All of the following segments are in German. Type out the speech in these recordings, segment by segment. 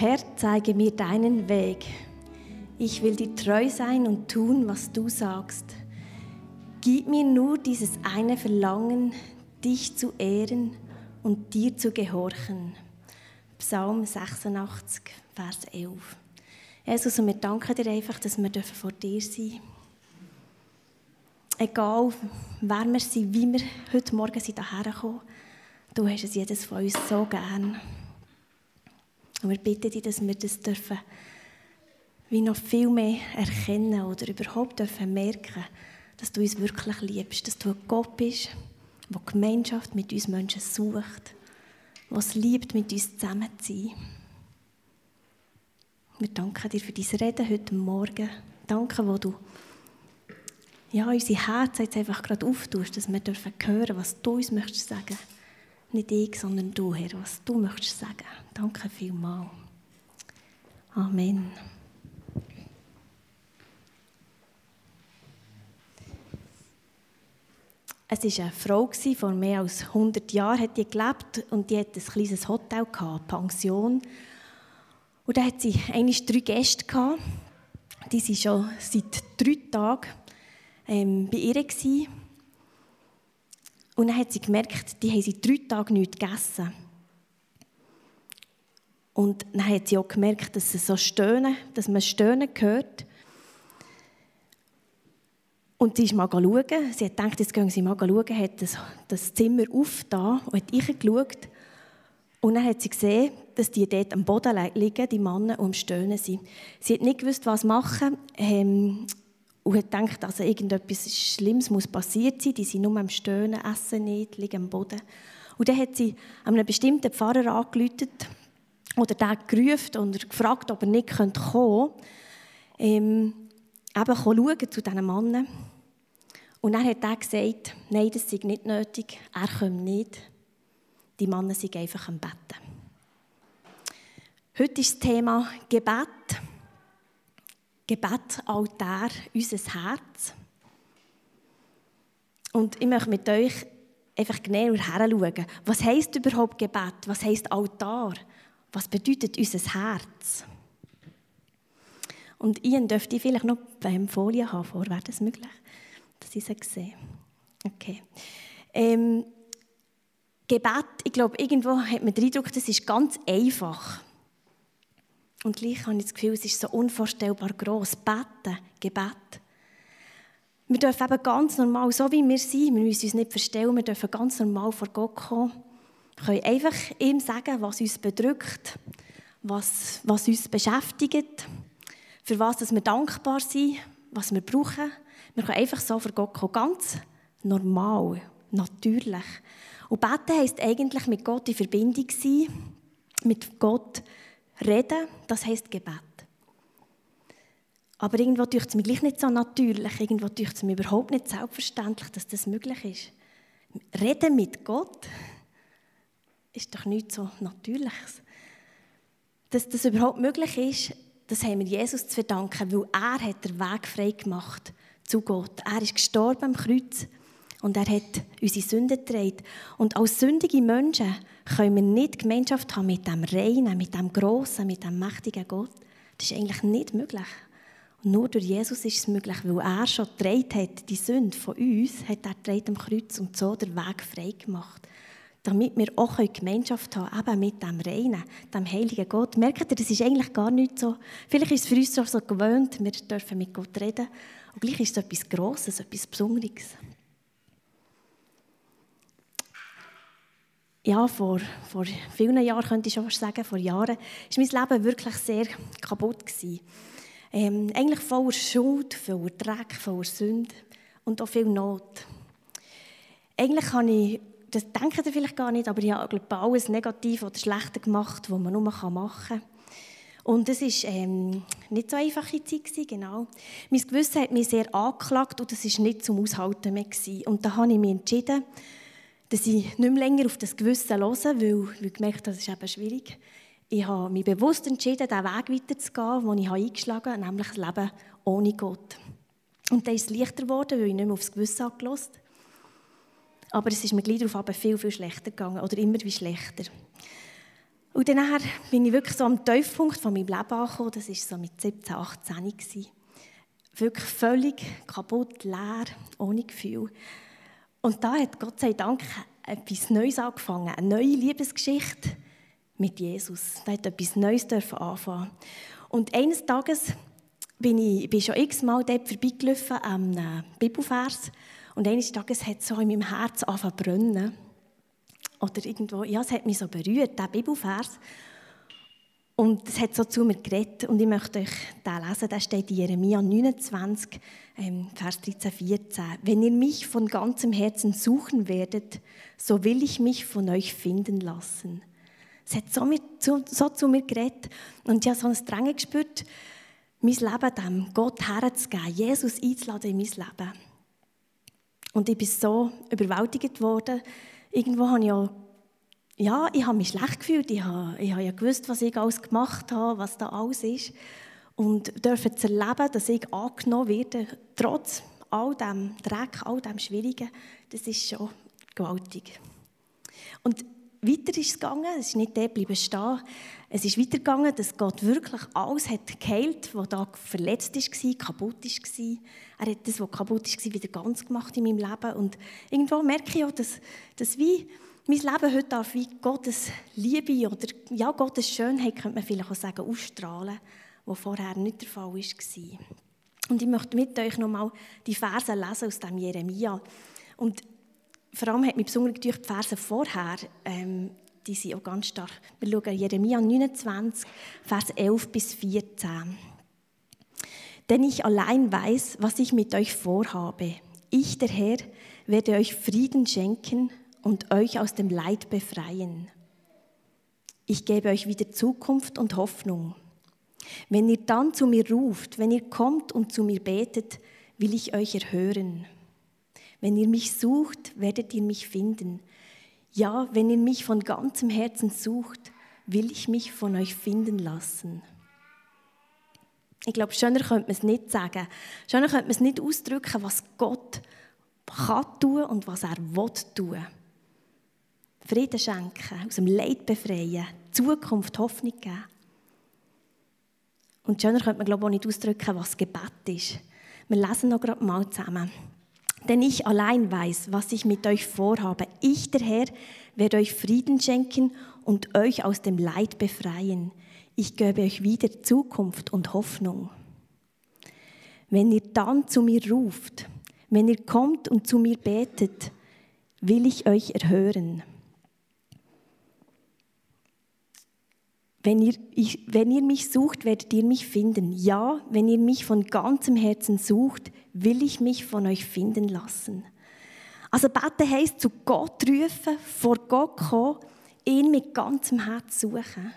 Herr, zeige mir deinen Weg. Ich will dir treu sein und tun, was du sagst. Gib mir nur dieses eine Verlangen, dich zu ehren und dir zu gehorchen. Psalm 86, Vers 11. Jesus, und wir danken dir einfach, dass wir vor dir sein dürfen. Egal, wer wir sind, wie wir heute Morgen sind hierher gekommen, du hast es jedes von uns so gern. Und wir bitten dich, dass wir das dürfen, wie noch viel mehr erkennen oder überhaupt dürfen merken, dass du uns wirklich liebst, dass du ein Gott bist, der Gemeinschaft mit uns Menschen sucht, der es liebt, mit uns zusammen zu sein. Wir danken dir für dein Reden heute Morgen. Danke, wo du ja, unsere Herzen jetzt einfach gerade auftust, dass wir dürfen hören, was du uns möchtest sagen. Nicht ich, sondern du, Herr, was du möchtest sagen. Danke vielmals. Amen. Es war eine Frau, vor mehr als 100 Jahren hat die gelebt und die hatte ein kleines Hotel, eine Pension. Und da hat sie eigentlich drei Gäste gehabt. Die sind schon seit drei Tagen ähm, bei ihr. Gewesen. Und dann hat sie gemerkt, die haben sie drei Tage nichts gegessen. Und dann hat sie auch gemerkt, dass sie so stöhnen, dass man Stöhnen hört. Und sie ist mal schauen. Sie hat gedacht, jetzt gehen sie mal schauen, hat das, das Zimmer aufgetan und hat reingeschaut. Und dann hat sie gesehen, dass die dort am Boden liegen, die Männer, und am Stöhnen sind. Sie hat nicht gewusst, was machen. Ähm, und hat gedacht, also irgendetwas Schlimmes muss passiert sein. Die sind nur am Stöhnen, essen nicht, liegen am Boden. Und dann hat sie einem bestimmten Pfarrer angerufen oder den gerufen und gefragt, ob er nicht kommen könnte. Ähm, eben schauen zu diesen Männern. Und dann hat er gesagt, nein, das sei nicht nötig, er kommt nicht. Die Männer sind einfach am Betten. Heute ist das Thema Gebet. Gebet, Altar, unser Herz. Und ich möchte mit euch einfach genauer heranschauen. Was heisst überhaupt Gebet? Was heisst Altar? Was bedeutet unser Herz? Und Ian dürfte ich vielleicht noch beim Folie haben vor. Wäre das möglich? Dass ich es sehe. Okay. Ähm, Gebet, ich glaube, irgendwo hat man den Eindruck, das ist ganz einfach. Und gleich habe ich das Gefühl, es ist so unvorstellbar groß. Beten, Gebet. Wir dürfen eben ganz normal, so wie wir sind, wir müssen uns nicht verstellen, wir dürfen ganz normal vor Gott kommen. Können einfach ihm sagen, was uns bedrückt, was, was uns beschäftigt, für was wir dankbar sind, was wir brauchen. Wir können einfach so vor Gott kommen, ganz normal, natürlich. Und beten heisst eigentlich mit Gott in Verbindung sein, mit Gott reden, das heisst Gebet. Aber irgendwo tut es mir gleich nicht so natürlich, irgendwo tut es mir überhaupt nicht selbstverständlich, dass das möglich ist. Reden mit Gott ist doch nichts so Natürliches. Dass das überhaupt möglich ist, das haben wir Jesus zu verdanken, weil er hat den Weg frei gemacht zu Gott. Er ist gestorben am Kreuz und er hat unsere Sünden getragen. Und als sündige Menschen können wir nicht Gemeinschaft haben mit dem Reinen, mit dem Grossen, mit dem mächtigen Gott. Das ist eigentlich nicht möglich. Nur durch Jesus ist es möglich, weil er schon hat, die Sünde von uns, hat er am Kreuz und so den Weg frei gemacht. Damit wir auch Gemeinschaft haben eben mit dem Reinen, dem heiligen Gott. Merkt ihr, das ist eigentlich gar nicht so. Vielleicht ist es für uns schon so gewöhnt, wir dürfen mit Gott reden. Und gleich ist es etwas Grosses, etwas Besonderes. ja, vor, vor vielen Jahren, könnte ich schon fast sagen, vor Jahren, war mein Leben wirklich sehr kaputt. Ähm, eigentlich voller Schuld, voller Dreck, voller Sünde und auch viel Not. Eigentlich habe ich, das denken Sie vielleicht gar nicht, aber ich habe glaube, alles Negative oder Schlechte gemacht, was man nur machen kann. Und es war ähm, nicht so eine einfache Zeit, genau. Mein Gewissen hat mich sehr angeklagt und das war nicht zum Aushalten mehr. Gewesen. Und da habe ich mich entschieden, dass ich nicht mehr länger auf das Gewissen höre, weil, weil ich gemerkt habe, das ist eben schwierig. Ich habe mich bewusst entschieden, diesen Weg weiterzugehen, den ich eingeschlagen habe, nämlich das Leben ohne Gott. Und dann ist es leichter geworden, weil ich nicht mehr aufs Gewissen angelassen Aber es ist mir gleich darauf viel, viel schlechter gegangen, oder immer wie schlechter. Und dann bin ich wirklich so am Tiefpunkt von meinem Leben angekommen. Das war so mit 17, 18 gewesen. Wirklich völlig kaputt, leer, ohne Gefühl. Und da hat Gott sei Dank etwas Neues angefangen, eine neue Liebesgeschichte mit Jesus. Da hat etwas Neues anfangen. Und eines Tages bin ich bin schon x-mal dort vorbeigelaufen am Bibelvers und eines Tages hat es so in meinem Herz angefangen zu brennen. Oder irgendwo, ja, es hat mich so berührt, der Bibelvers. Und es hat so zu mir geredet und ich möchte euch den lesen, der steht in Jeremia 29, ähm, Vers 13, 14. Wenn ihr mich von ganzem Herzen suchen werdet, so will ich mich von euch finden lassen. Es hat so, mit, so, so zu mir geredet und ich habe so ein Drängen gespürt, mein Leben dem Gott herzugeben, Jesus einzuladen in mein Leben. Und ich bin so überwältigt worden. Irgendwo habe ich auch ja, ich habe mich schlecht gefühlt. Ich habe, ich habe ja gewusst, was ich alles gemacht habe, was da alles ist. Und dürfen zu erleben, dass ich angenommen werde, trotz all dem Dreck, all dem Schwierigen, das ist schon gewaltig. Und weiter ist es gegangen, es ist nicht der bleiben stehen. Es ist weitergegangen, dass Gott wirklich alles hat geheilt, was da verletzt war, kaputt war. Er hat das, was kaputt war, wieder ganz gemacht in meinem Leben. Und irgendwo merke ich auch, dass, dass wie mein Leben heute darf wie Gottes Liebe oder ja, Gottes Schönheit, könnte man vielleicht auch sagen, ausstrahlen, was vorher nicht der Fall war. Und ich möchte mit euch nochmal die Verse lesen aus dem Jeremia. Und vor allem hat mich besonders die Verse vorher, ähm, die sind auch ganz stark. Wir schauen Jeremia 29, Vers 11 bis 14. Denn ich allein weiß, was ich mit euch vorhabe. Ich, der Herr, werde euch Frieden schenken und euch aus dem Leid befreien. Ich gebe euch wieder Zukunft und Hoffnung. Wenn ihr dann zu mir ruft, wenn ihr kommt und zu mir betet, will ich euch erhören. Wenn ihr mich sucht, werdet ihr mich finden. Ja, wenn ihr mich von ganzem Herzen sucht, will ich mich von euch finden lassen. Ich glaube, schöner könnte man es nicht sagen. Schöner könnte man es nicht ausdrücken, was Gott kann tun und was er will tun. Frieden schenken, aus dem Leid befreien, Zukunft, Hoffnung geben. Und schöner könnte man, glaube ich, auch nicht ausdrücken, was Gebet ist. Wir lesen noch gerade mal zusammen. Denn ich allein weiß, was ich mit euch vorhabe. Ich, der Herr, werde euch Frieden schenken und euch aus dem Leid befreien. Ich gebe euch wieder Zukunft und Hoffnung. Wenn ihr dann zu mir ruft, wenn ihr kommt und zu mir betet, will ich euch erhören. Wenn ihr, ich, wenn ihr mich sucht, werdet ihr mich finden. Ja, wenn ihr mich von ganzem Herzen sucht, will ich mich von euch finden lassen. Also beten heisst, zu Gott rufen, vor Gott kommen, ihn mit ganzem Herz suchen.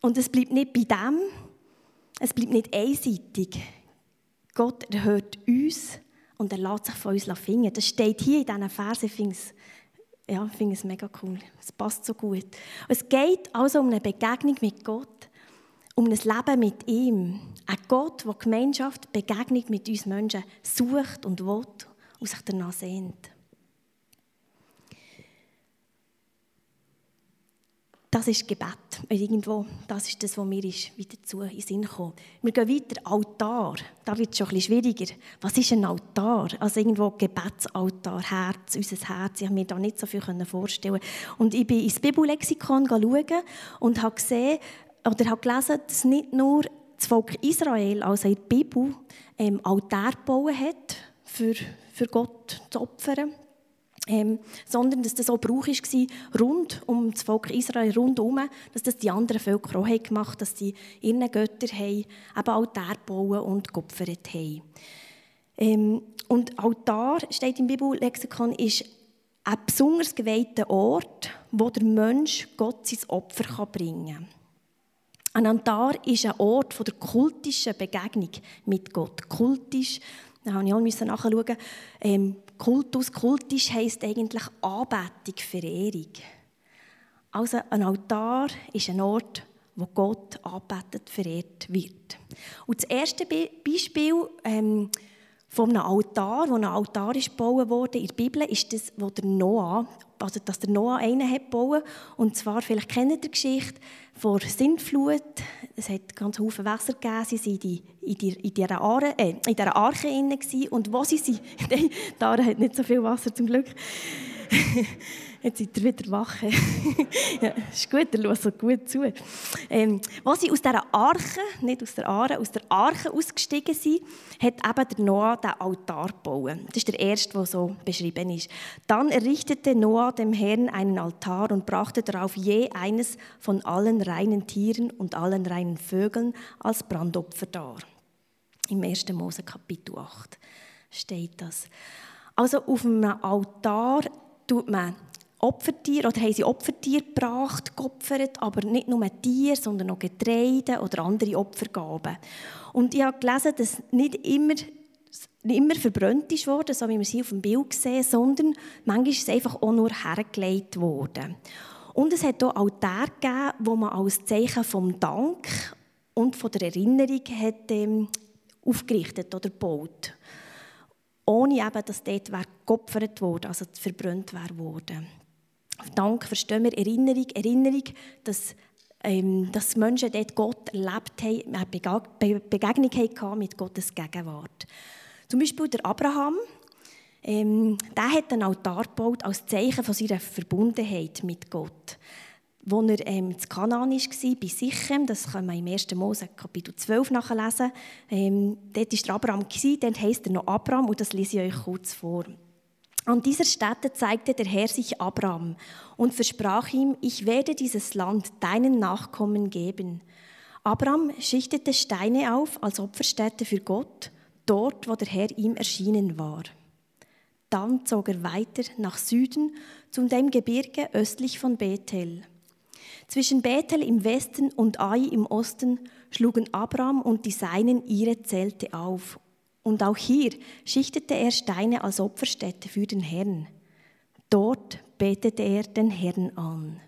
Und es bleibt nicht bei dem, es bleibt nicht einseitig. Gott erhört uns und er lässt sich von uns finden. Das steht hier in diesen Versen, ja, ich finde es mega cool. Es passt so gut. Es geht also um eine Begegnung mit Gott, um ein Leben mit ihm. Ein Gott, der Gemeinschaft, Begegnung mit uns Menschen sucht und will und sich danach sehnt. Das ist Gebet. Irgendwo, das ist das, was mir ist, wieder zu in den Sinn kommt. Wir gehen weiter. Altar. Da wird es schon ein bisschen schwieriger. Was ist ein Altar? Also irgendwo Gebetsaltar, Herz, unser Herz. Ich habe mir da nicht so viel vorstellen Und ich bin ins Bibellexikon schauen und habe gesehen, oder habe gelesen, dass nicht nur das Volk Israel, also in der Bibel, ähm, Altar gebaut hat, für, für Gott zu opfern ähm, sondern dass das auch Brauch war, rund um das Volk Israel rundherum, dass das die anderen Völker auch haben gemacht dass sie ihren Götter haben, eben Altar bauen und geopfert haben. Ähm, und Altar, steht im Bibellexikon, ist ein besonders geweihter Ort, wo der Mensch Gott sein Opfer bringen kann. Ein Altar ist ein Ort der kultischen Begegnung mit Gott. Kultisch, da musste ich auch nachschauen, ähm, Kultus, kultisch heisst eigentlich Anbetung, Verehrung. Also ein Altar ist ein Ort, wo Gott anbetet, verehrt wird. Und das erste Beispiel ähm, von einem Altar, wo ein Altar ist gebaut wurde in der Bibel, ist das, wo der Noah also dass der Noah einen hat gebaut. Und zwar, vielleicht kennt ihr die Geschichte vor Sintflut. Es hat ganz viele Wasser gegeben. Sie waren in, in, die, in, dieser, Aare, äh, in dieser Arche drin. Und wo sie sind, die Aare hat nicht so viel Wasser zum Glück. Jetzt seid ihr wieder wach. ja, ist gut, ihr hört so gut zu. Ähm, als sie aus dieser Arche, nicht aus der Aare, aus der Arche ausgestiegen sind, hat eben der Noah den Altar gebaut. Das ist der erste, der so beschrieben ist. Dann errichtete Noah dem Herrn einen Altar und brachte darauf je eines von allen reinen Tieren und allen reinen Vögeln als Brandopfer dar. Im 1. Mose Kapitel 8 steht das. Also auf einem Altar tut man Opfertier oder haben sie Opfertier gebracht, geopfert, aber nicht nur Tiere, sondern auch Getreide oder andere Opfergaben. Und ich habe gelesen, dass nicht immer, nicht immer verbrannt ist worden, so wie wir es hier auf dem Bild sehen, sondern manchmal ist es einfach auch nur hergelegt worden. Und es hat auch Altäre gegeben, wo man als Zeichen vom Dank und von der Erinnerung hat, ähm, aufgerichtet oder gebaut. Ohne eben, dass dort geopfert wurde, also verbrannt wurde. Dank verstehen wir Erinnerung, Erinnerung, dass, ähm, dass Menschen dort Gott erlebt haben, eine Begegnung hatten mit Gottes Gegenwart. Zum Beispiel der Abraham, ähm, der hat einen Altar gebaut als Zeichen von seiner Verbundenheit mit Gott. Als er ähm, in Kanaan war, bei Sichem, das kann man im 1. Mose Kapitel 12 nachlesen, ähm, dort war der Abraham, dort heisst er noch Abraham und das lese ich euch kurz vor. An dieser Stätte zeigte der Herr sich Abraham und versprach ihm, ich werde dieses Land deinen Nachkommen geben. Abraham schichtete Steine auf als Opferstätte für Gott, dort, wo der Herr ihm erschienen war. Dann zog er weiter nach Süden zu dem Gebirge östlich von Bethel. Zwischen Bethel im Westen und Ai im Osten schlugen Abraham und die Seinen ihre Zelte auf und auch hier schichtete er Steine als Opferstätte für den Herrn. Dort betete er den Herrn an.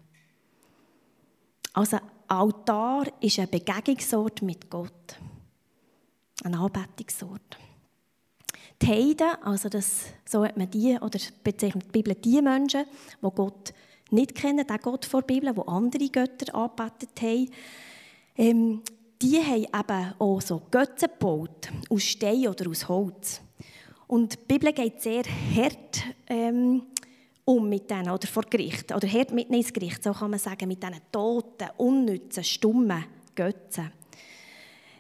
Also Altar ist ein Begegnungsort mit Gott, ein Anbetungsort. Die Heiden, also das, so hat man die, oder bezeichnet die Bibel die Menschen, die Gott nicht kennen, den Gott vor der Bibel, die andere Götter angebetet haben, ähm, die haben eben auch so Götze gebaut, aus Stein oder aus Holz. Und die Bibel geht sehr hart ähm, um mit denen, oder vor Gericht, oder hart mit ins Gericht, so kann man sagen, mit diesen toten, unnützen, stummen Götzen.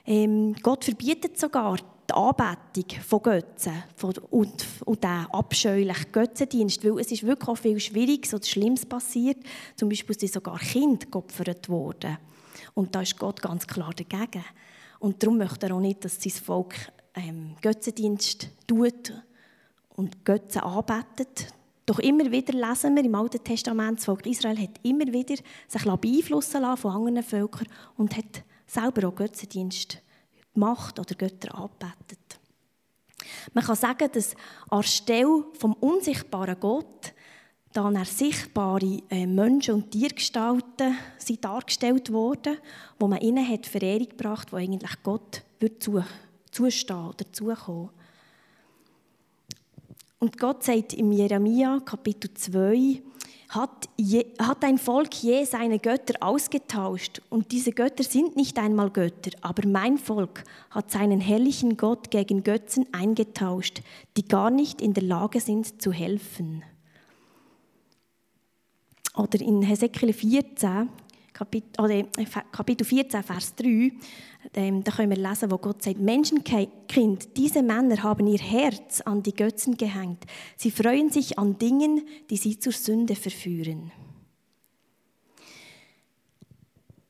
Ähm, Gott verbietet sogar die Anbetung von Götzen und, und den abscheulichen Götzendienst, weil es ist wirklich auch viel Schwieriges oder Schlimmes passiert. Zum Beispiel sind sogar Kinder geopfert worden. Und da ist Gott ganz klar dagegen. Und darum möchte er auch nicht, dass sein Volk ähm, Götzendienst tut und Götzen anbetet. Doch immer wieder lesen wir im Alten Testament, das Volk Israel hat immer wieder sich beeinflussen lassen von anderen Völkern und hat selber auch Götzendienst gemacht oder Götter angebetet. Man kann sagen, dass anstelle vom unsichtbaren Gott dann sichtbare äh, Menschen und Tiergestalten sind dargestellt worden, wo man ihnen hat Verehrung gebracht, wo eigentlich Gott wird zu, zustehen oder zukommen. Und Gott sagt im Jeremia Kapitel 2, hat, je, hat ein Volk je seine Götter ausgetauscht und diese Götter sind nicht einmal Götter, aber mein Volk hat seinen herrlichen Gott gegen Götzen eingetauscht, die gar nicht in der Lage sind zu helfen. Oder in Hesekiel 14, Kapitel, oder Kapitel 14, Vers 3, ähm, da können wir lesen, wo Gott sagt, Menschenkind, diese Männer haben ihr Herz an die Götzen gehängt. Sie freuen sich an Dingen, die sie zur Sünde verführen.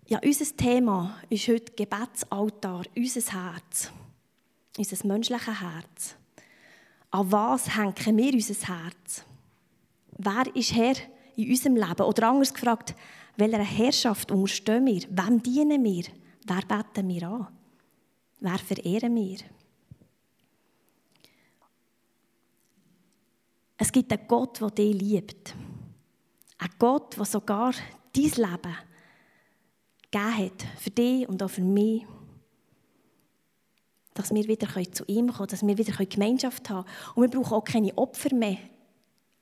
Ja, unser Thema ist heute Gebetsaltar, unser Herz, unser menschliches Herz. An was hängen wir unser Herz? Wer ist Herr in unserem Leben? Oder anders gefragt, welcher Herrschaft unterstehen wir? Wem dienen wir? Wer beten wir an? Wer verehren wir? Es gibt einen Gott, der dich liebt. Ein Gott, der sogar dein Leben gegeben hat, für dich und auch für mich. Dass wir wieder zu ihm kommen können, dass wir wieder Gemeinschaft haben können. Und wir brauchen auch keine Opfer mehr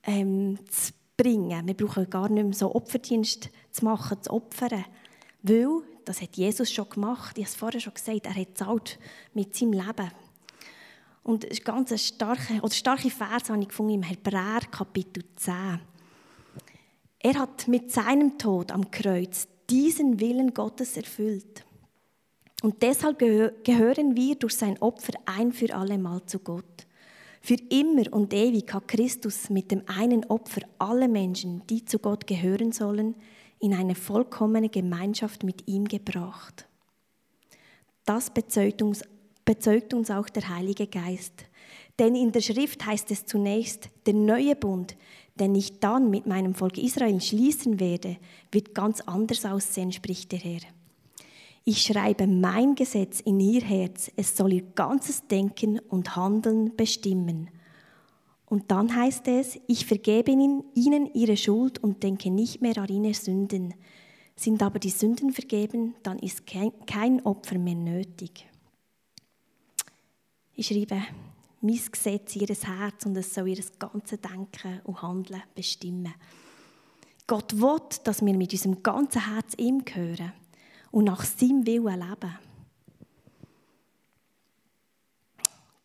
ähm, zu bringen. Wir brauchen gar nicht mehr so Opferdienst zu machen, zu opfern. Weil, das hat Jesus schon gemacht, ich habe es vorher schon gesagt, er hat zahlt mit seinem Leben. Und es ist ganz starke, oder starke Vers habe ich gefunden im Hebräer Kapitel 10. Er hat mit seinem Tod am Kreuz diesen Willen Gottes erfüllt. Und deshalb gehören wir durch sein Opfer ein für alle Mal zu Gott. Für immer und ewig hat Christus mit dem einen Opfer alle Menschen, die zu Gott gehören sollen, in eine vollkommene Gemeinschaft mit ihm gebracht. Das bezeugt uns, bezeugt uns auch der Heilige Geist. Denn in der Schrift heißt es zunächst, der neue Bund, den ich dann mit meinem Volk Israel schließen werde, wird ganz anders aussehen, spricht der Herr. Ich schreibe mein Gesetz in ihr Herz, es soll ihr ganzes Denken und Handeln bestimmen. Und dann heißt es, ich vergebe ihnen ihre Schuld und denke nicht mehr an ihre Sünden. Sind aber die Sünden vergeben, dann ist kein Opfer mehr nötig. Ich schreibe mein Gesetz ihr Herz und es soll ihr ganzes Denken und Handeln bestimmen. Gott will, dass wir mit unserem ganzen Herz ihm gehören und nach seinem Willen leben.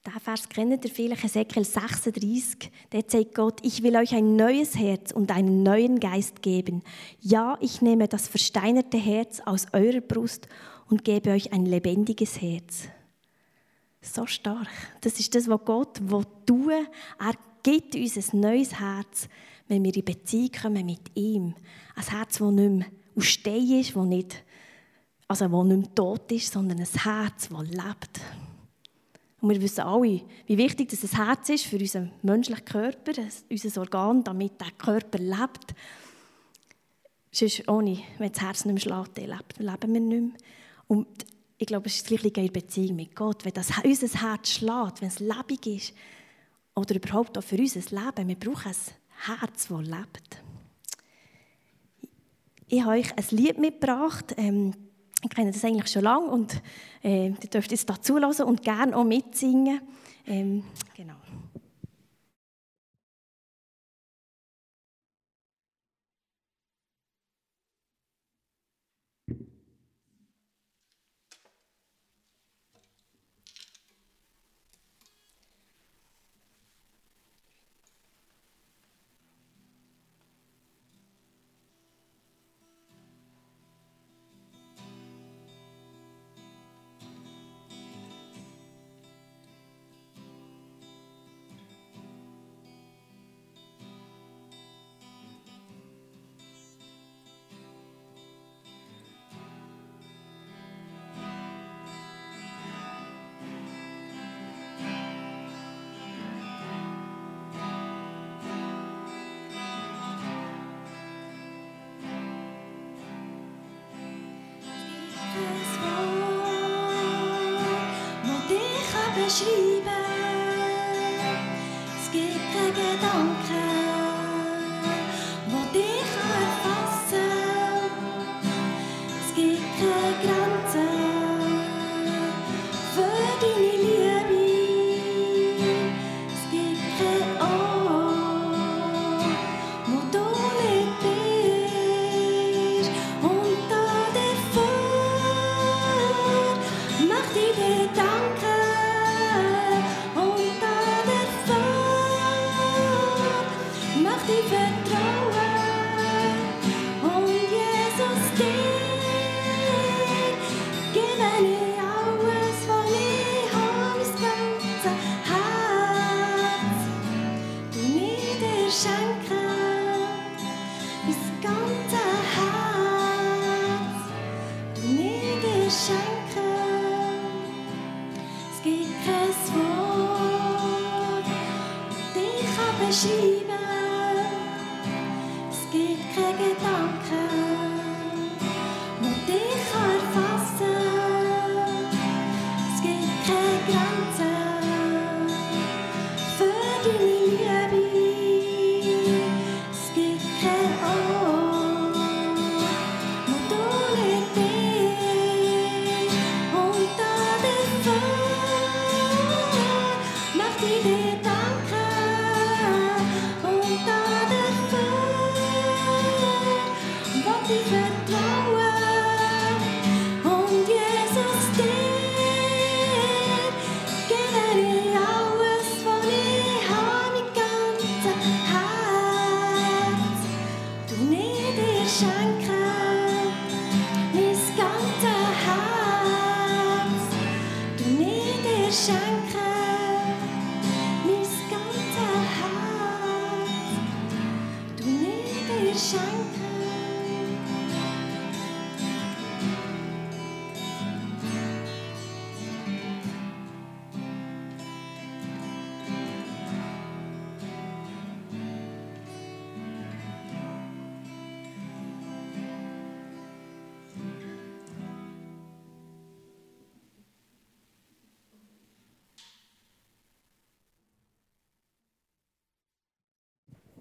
Der Vers kennt ihr vielleicht, Ezekiel 36. Der zeigt Gott, ich will euch ein neues Herz und einen neuen Geist geben. Ja, ich nehme das versteinerte Herz aus eurer Brust und gebe euch ein lebendiges Herz. So stark. Das ist das, was Gott tun. Er gibt uns ein neues Herz, wenn wir in Beziehung kommen mit ihm. Ein Herz, das nicht mehr aus Stein ist, das nicht also wo nicht mehr tot ist, sondern ein Herz, das lebt. Und wir wissen alle, wie wichtig das Herz ist für unseren menschlichen Körper, unser Organ, damit der Körper lebt. Sonst ohne, wenn das Herz nicht mehr schlägt, leben wir nicht mehr. Und ich glaube, es ist das Gleiche in Beziehung mit Gott. Wenn das, unser Herz schlägt, wenn es lebendig ist, oder überhaupt auch für unser Leben, wir brauchen ein Herz, das lebt. Ich habe euch ein Lied mitgebracht. Ähm, ich kenne das eigentlich schon lange und äh, ihr dürft jetzt da zulassen und gerne auch mitsingen. Ähm, genau.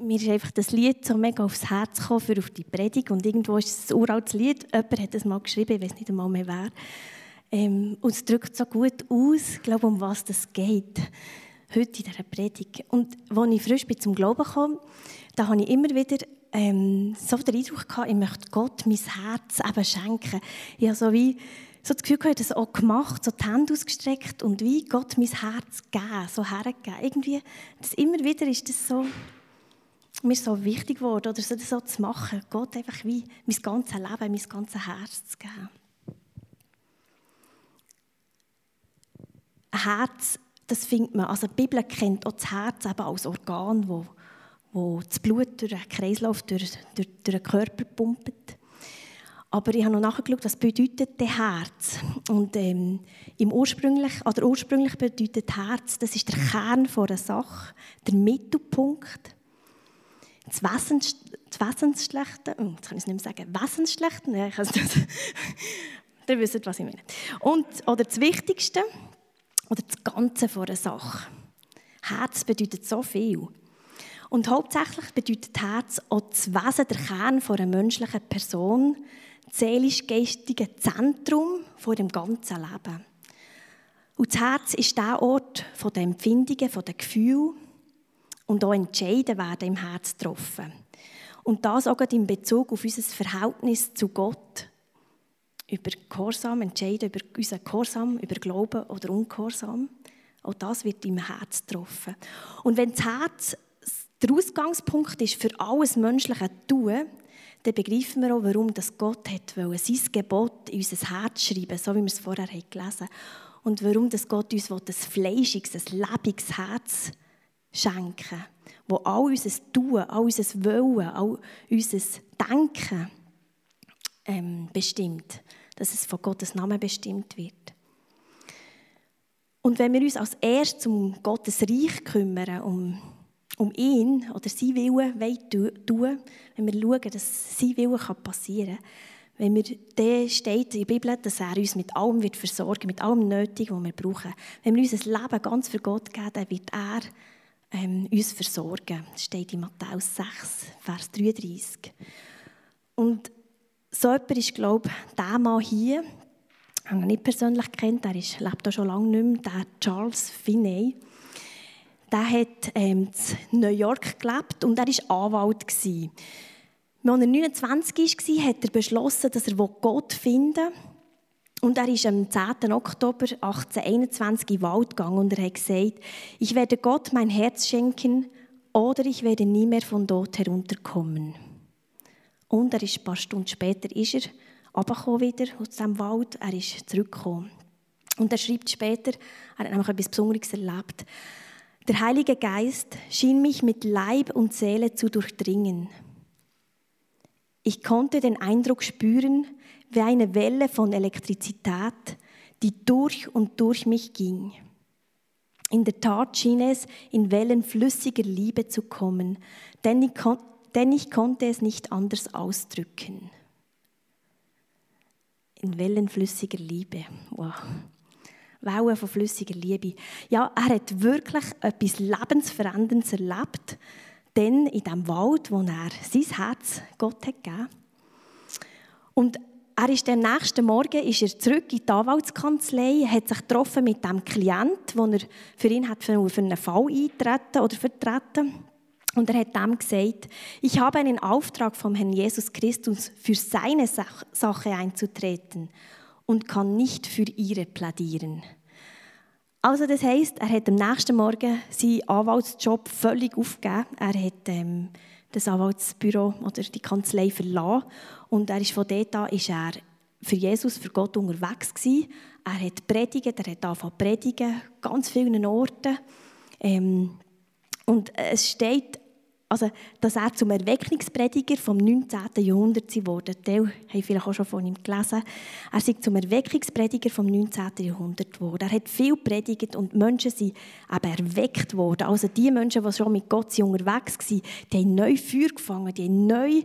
Mir ist einfach das Lied so mega aufs Herz gekommen für auf die Predigt und irgendwo ist es ein uraltes Lied, jemand hat es mal geschrieben, ich weiß nicht einmal mehr wer. Ähm, und es drückt so gut aus, glaube, um was es geht, heute in dieser Predigt. Und als ich frisch bin zum Glauben kam, da habe ich immer wieder ähm, so den Eindruck gehabt, ich möchte Gott mein Herz eben schenken. Ich habe so wie so das Gefühl, ich habe das auch gemacht, so die Hände ausgestreckt und wie Gott mein Herz geben, so hergeben. Irgendwie, das immer wieder ist das so, mir so wichtig geworden, oder so, das so zu machen. Gott einfach wie mein ganzes Leben, mein ganzes Herz zu geben. Ein Herz, das findet man, also die Bibel kennt auch das Herz eben als Organ, wo, wo das Blut durch den Kreislauf, durch, durch, durch den Körper pumpt. Aber ich habe noch nachgeschaut, was bedeutet das Herz. Und ähm, im ursprünglich, oder ursprünglich bedeutet Herz, das ist der Kern einer Sache, der Mittelpunkt. Das, Wesens, das Wesensschlechte, oh, jetzt kann ich es nicht mehr sagen, Wesensschlechte, nein, ich kann es nicht. Ihr wisst, was ich meine. Und, oder das Wichtigste, oder das Ganze einer Sache. Herz bedeutet so viel. Und hauptsächlich bedeutet Herz auch das Wesen, der Kern einer menschlichen Person, seelisch-geistige Zentrum von dem ganzen Leben. Und das Herz ist der Ort der Empfindungen, der Gefühle und auch Entscheiden werden im Herz getroffen. Und das auch in Bezug auf unser Verhältnis zu Gott. Über Gehorsam, Entscheiden über unseren Gehorsam, über Glauben oder Ungehorsam. Auch das wird im Herz getroffen. Und wenn das Herz der Ausgangspunkt ist für alles menschliche Tun, dann begreifen wir auch, warum das Gott hat wollen, sein Gebot in unser Herz schreiben, so wie wir es vorher gelesen haben. Und warum das Gott uns ein fleischiges, ein lebendiges Herz schenken wo all unser Tun, all unser Wollen, all unser Denken ähm, bestimmt. Dass es von Gottes Namen bestimmt wird. Und wenn wir uns als erstes um Gottes Reich kümmern, um um ihn oder sein Willen tun, wenn wir schauen, dass sein Willen passieren kann, wenn wir, dann steht in der Bibel, dass er uns mit allem wird versorgen mit allem Nötigen, was wir brauchen. Wenn wir unser Leben ganz für Gott geben, dann wird er ähm, uns versorgen. Das steht in Matthäus 6, Vers 33. Und so jemand ist, glaube ich, der Mann hier, ich habe ihn nicht persönlich kennt, er ist, lebt da schon lange nicht mehr, der Charles Finney der hat ähm, in New York gelebt und er war Anwalt. Als er 29 war, hat er beschlossen, dass er Gott finden will. Und er ist am 10. Oktober 1821 in den Wald gegangen und er hat gesagt, ich werde Gott mein Herz schenken oder ich werde nie mehr von dort herunterkommen. Und er ist ein paar Stunden später ist er wieder aus dem Wald, er ist zurückgekommen. Und er schreibt später, er hat nämlich etwas Besonderes erlebt. Der Heilige Geist schien mich mit Leib und Seele zu durchdringen. Ich konnte den Eindruck spüren, wie eine Welle von Elektrizität, die durch und durch mich ging. In der Tat schien es in Wellen flüssiger Liebe zu kommen, denn ich, kon denn ich konnte es nicht anders ausdrücken. In Wellen flüssiger Liebe. Wow. Wellen von flüssiger Liebe. Ja, er hat wirklich etwas Lebensveränderndes erlebt, denn in dem Wald, wo er sein Herz Gott hat gegeben. Und er ist am nächsten Morgen ist er zurück in die Anwaltskanzlei, hat sich getroffen mit dem Klient, wo er für ihn hat für einen Fall eintreten oder vertreten. Und er hat dem gesagt, ich habe einen Auftrag vom Herrn Jesus Christus, für seine Sache einzutreten und kann nicht für ihre plädieren. Also das heißt, er hat am nächsten Morgen seinen Anwaltsjob völlig aufgegeben. Er hat ähm, das Anwaltsbüro oder die Kanzlei verlassen und er ist von dort an ist er für Jesus, für Gott unterwegs gewesen. Er hat predigt, er hat angefangen predigen, ganz vielen Orten. Ähm, und es steht also, dass er zum Erweckungsprediger vom 19. Jahrhundert wurde. Die haben vielleicht auch schon von ihm gelesen. Er ist zum Erweckungsprediger vom 19. Jahrhundert geworden. Er hat viel predigt und Menschen sind eben erweckt worden. Also die Menschen, die schon mit Gott unterwegs waren, die haben neu Feuer gefangen, die haben neu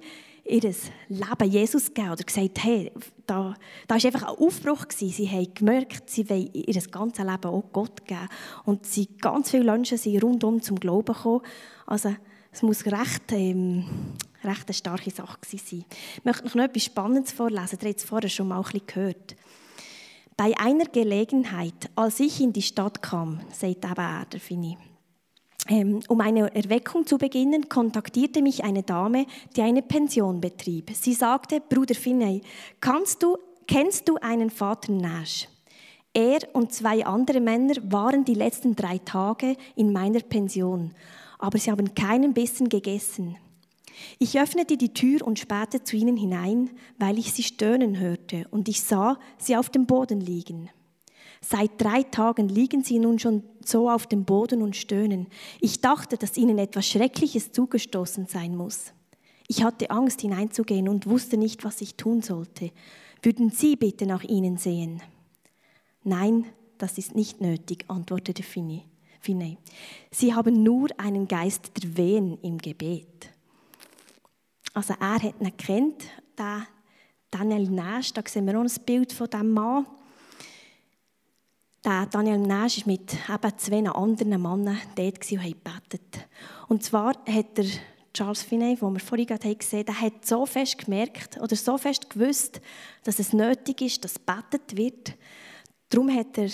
ihr Leben Jesus gegeben oder gesagt, hey, da, da war einfach ein Aufbruch. Gewesen. Sie haben gemerkt, sie wollen ihr ganzes Leben auch Gott geben. Und sie, ganz viele Menschen sind rundum zum Glauben gekommen. Also, Es muss recht, ähm, recht eine starke Sache sein. Ich möchte noch etwas Spannendes vorlesen. Ihr habt es vorher schon mal ein bisschen gehört. Bei einer Gelegenheit, als ich in die Stadt kam, sagt eben er, der Fini, ähm, um eine Erweckung zu beginnen, kontaktierte mich eine Dame, die eine Pension betrieb. Sie sagte, Bruder Finney, kannst du, kennst du einen Vater Nash? Er und zwei andere Männer waren die letzten drei Tage in meiner Pension, aber sie haben keinen Bissen gegessen. Ich öffnete die Tür und spähte zu ihnen hinein, weil ich sie stöhnen hörte, und ich sah sie auf dem Boden liegen. Seit drei Tagen liegen sie nun schon so auf dem Boden und stöhnen. Ich dachte, dass ihnen etwas Schreckliches zugestoßen sein muss. Ich hatte Angst hineinzugehen und wusste nicht, was ich tun sollte. Würden Sie bitte nach ihnen sehen? Nein, das ist nicht nötig, antwortete Finney. Sie haben nur einen Geist der Wehen im Gebet. Also er hat ihn kennt, den Daniel Nash, da sehen wir auch ein Bild von diesem Mann. Der Daniel Nash war mit eben zwei anderen Männern dort und hat gebetet. Und zwar hat der Charles Finney, den wir vorhin gerade gesehen haben, hat so fest gemerkt oder so fest gewusst, dass es nötig ist, dass gebetet wird. Darum hat er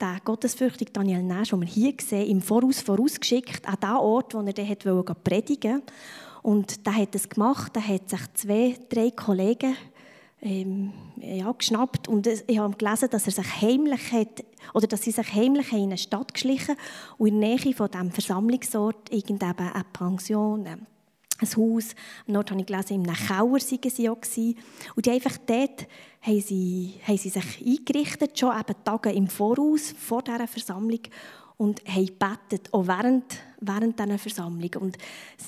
den gottesfürchtigen Daniel Nash, den wir hier sehen, im Voraus vorausgeschickt, an den Ort, wo er dann predigen wollte. Und der hat es gemacht, da hat sich zwei, drei Kollegen ähm, ja, geschnappt und ich habe gelesen, dass er sich heimlich hat, oder dass sie sich heimlich in eine Stadt geschlichen und in der Nähe von diesem Versammlungsort irgendeine eine Pension, ein Haus, dort habe ich gelesen, einem Keller waren sie gewesen. und die einfach dort haben sie, haben sie sich eingerichtet, schon eben Tage im Voraus, vor dieser Versammlung und haben gebetet, auch während, während dieser Versammlung. Und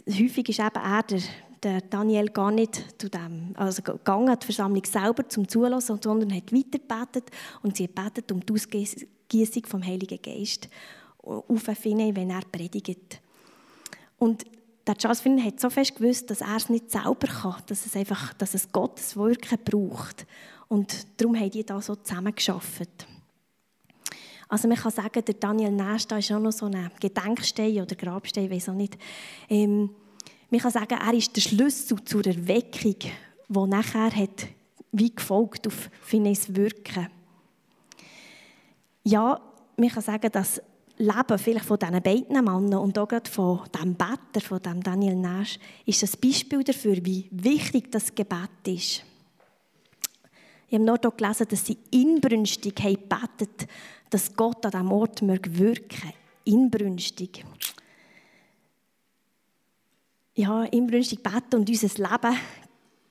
häufig ist eben er, der, der Daniel, gar nicht zu dem, also gegangen, die Versammlung selber zum Zulassen, sondern hat weiter gebetet und sie hat gebetet um die Ausgießung vom Heiligen Geist auf Finney, wenn er predigt. Und der Charles Finney hat so fest gewusst, dass er es nicht selber kann, dass es einfach, dass es Gottes Wirken braucht. Und darum haben die da so zusammen geschafft. Also man kann sagen, der Daniel Nash, da ist auch noch so ein Gedenkstein oder Grabstein, weiß auch nicht. Ähm, man kann sagen, er ist der Schlüssel zur Erweckung, die nachher hat, wie gefolgt auf Finneys Wirken. Ja, man kann sagen, das Leben vielleicht von diesen beiden Männern und auch von dem Better, von dem Daniel Nash, ist ein Beispiel dafür, wie wichtig das Gebet ist. Ich habe noch gelesen, dass sie inbrünstig haben gebetet dass Gott an diesem Ort wirken inbrünstig. Ja, inbrünstig beten und unser Leben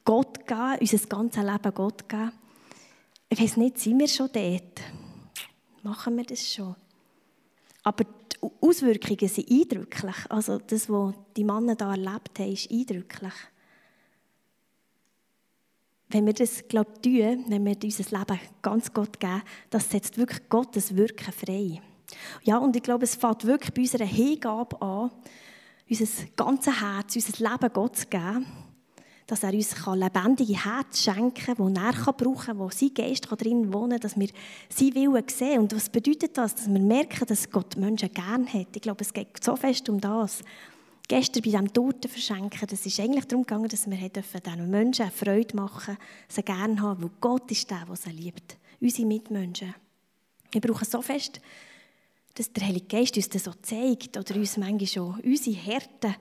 Gott geben, unser ganzes Leben Gott geben. Ich weiß nicht, sind wir schon dort? Machen wir das schon? Aber die Auswirkungen sind eindrücklich. Also das, was die Männer da erlebt haben, ist eindrücklich wenn wir das glaub, tun, wenn wir unser Leben ganz Gott geben, das setzt wirklich Gottes Wirken frei. Ja, und ich glaube, es fängt wirklich bei unserer Hingabe an, unser ganzes Herz, unser Leben Gott zu geben, dass er uns lebendige Herz schenken kann, das er brauchen kann, wo sein Geist drin wohnen kann, dass wir sein Willen sehen. Und was bedeutet das? Dass wir merken, dass Gott Menschen gerne hat. Ich glaube, es geht so fest um das gestern bei diesem Torten verschenken, das ist eigentlich darum gegangen, dass wir diesen Menschen eine Freude machen, sie gerne haben, weil Gott ist der, der sie liebt. Unsere Mitmenschen. Wir brauchen so fest, dass der Heilige Geist uns das so zeigt oder uns manchmal schon unsere harten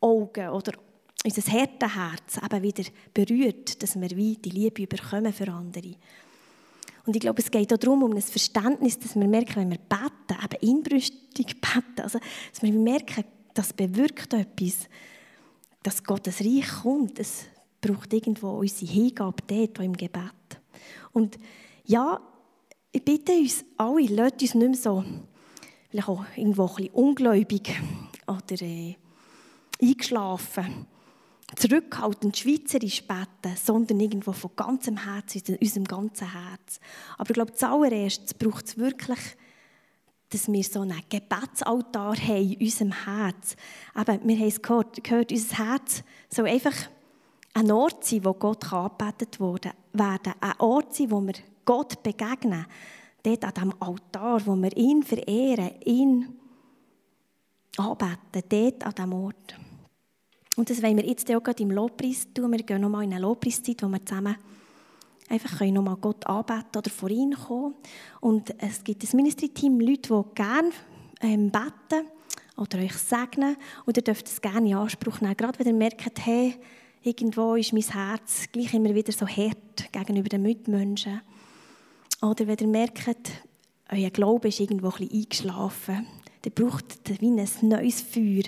Augen oder unser Herz eben wieder berührt, dass wir wie die Liebe überkommen für andere. Und ich glaube, es geht auch darum, um ein Verständnis, dass wir merken, wenn wir beten, eben inbrüstig beten, also dass wir merken, das bewirkt etwas, dass Gottes Reich kommt. Es braucht irgendwo unsere Hingabe dort, im Gebet. Und ja, ich bitte uns alle, lasst uns nicht mehr so, vielleicht auch irgendwo ein bisschen ungläubig oder äh, eingeschlafen, zurückhaltend schweizerisch beten, sondern irgendwo von ganzem Herzen, unserem ganzen Herz. Aber ich glaube, zuallererst braucht es wirklich dass wir so einen Gebetsaltar haben in unserem Herz. Eben, wir haben es gehört, gehört, unser Herz soll einfach ein Ort sein, wo Gott angebetet werden kann. Ein Ort sein, wo wir Gott begegnen. Dort an diesem Altar, wo wir ihn verehren, ihn anbeten. Dort an diesem Ort. Und das wollen wir jetzt auch gerade im Lobpreis tun. Wir gehen nochmal in eine Lobpreiszeit, wo wir zusammen einfach können nochmal Gott anbeten oder vor ihn kommen. Und es gibt ein Ministry-Team, Leute, die gerne ähm, beten oder euch segnen. Und ihr dürft es gerne in Anspruch nehmen. Gerade wenn ihr merkt, hey, irgendwo ist mein Herz gleich immer wieder so hart gegenüber den Mitmenschen. Oder wenn ihr merkt, euer Glaube ist irgendwo ein bisschen eingeschlafen, dann braucht es wie ein neues Feuer.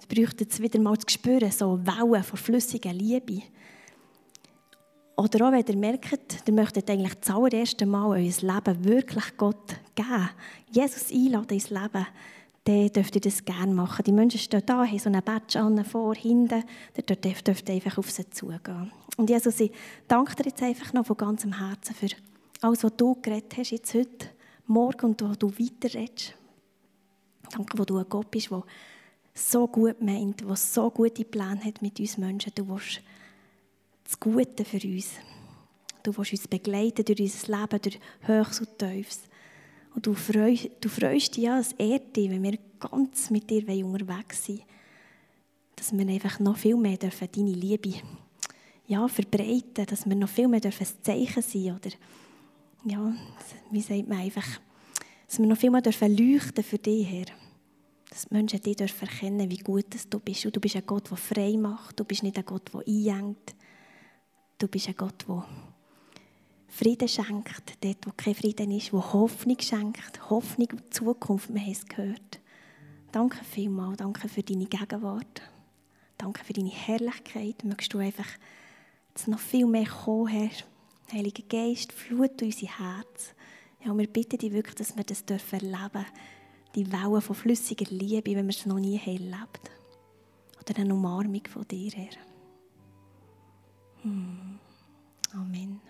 Es braucht es wieder mal zu spüren, so Wellen von flüssiger Liebe. Oder auch wenn ihr merkt, ihr möchtet eigentlich allererste Mal euer Leben wirklich Gott geben, Jesus einladen ins Leben, dann dürft ihr das gerne machen. Die Menschen stehen da, haben so einen Badge an, vor, hinten. Dann dürft ihr einfach auf sie zugehen. Und Jesus, ich danke dir jetzt einfach noch von ganzem Herzen für alles, was du geredet hast, jetzt heute, morgen und wo du weiterredest. Danke, wo du ein Gott bist, der so gut meint, der so gute Pläne hat mit uns Menschen. Du willst das Gute für uns. Du willst uns begleiten durch unser Leben, durch Höchst und Tiefs. Und du freust, du freust dich ja, es ehrt dich, wenn wir ganz mit dir unterwegs sind. Dass wir einfach noch viel mehr dürfen deine Liebe ja, verbreiten dass wir noch viel mehr dürfen ein Zeichen sein oder ja, wie sagt man einfach, dass wir noch viel mehr dürfen leuchten für dich, Herr. Dass Menschen dich dürfen erkennen, wie gut du bist. Und du bist ein Gott, der frei macht. Du bist nicht ein Gott, der einengt. Du bist ein Gott, der Frieden schenkt, dort, wo kein Frieden ist, wo Hoffnung schenkt, Hoffnung und Zukunft, wir haben es gehört. Danke vielmals, danke für deine Gegenwart, danke für deine Herrlichkeit. Möchtest du einfach jetzt noch viel mehr kommen, Herr. Heiliger Geist, flut unser Herz. Ja, wir bitten dich wirklich, dass wir das dürfen erleben die Wellen von flüssiger Liebe, wenn wir es noch nie erlebt haben. Oder eine Umarmung von dir, Herr. Hm. Amen.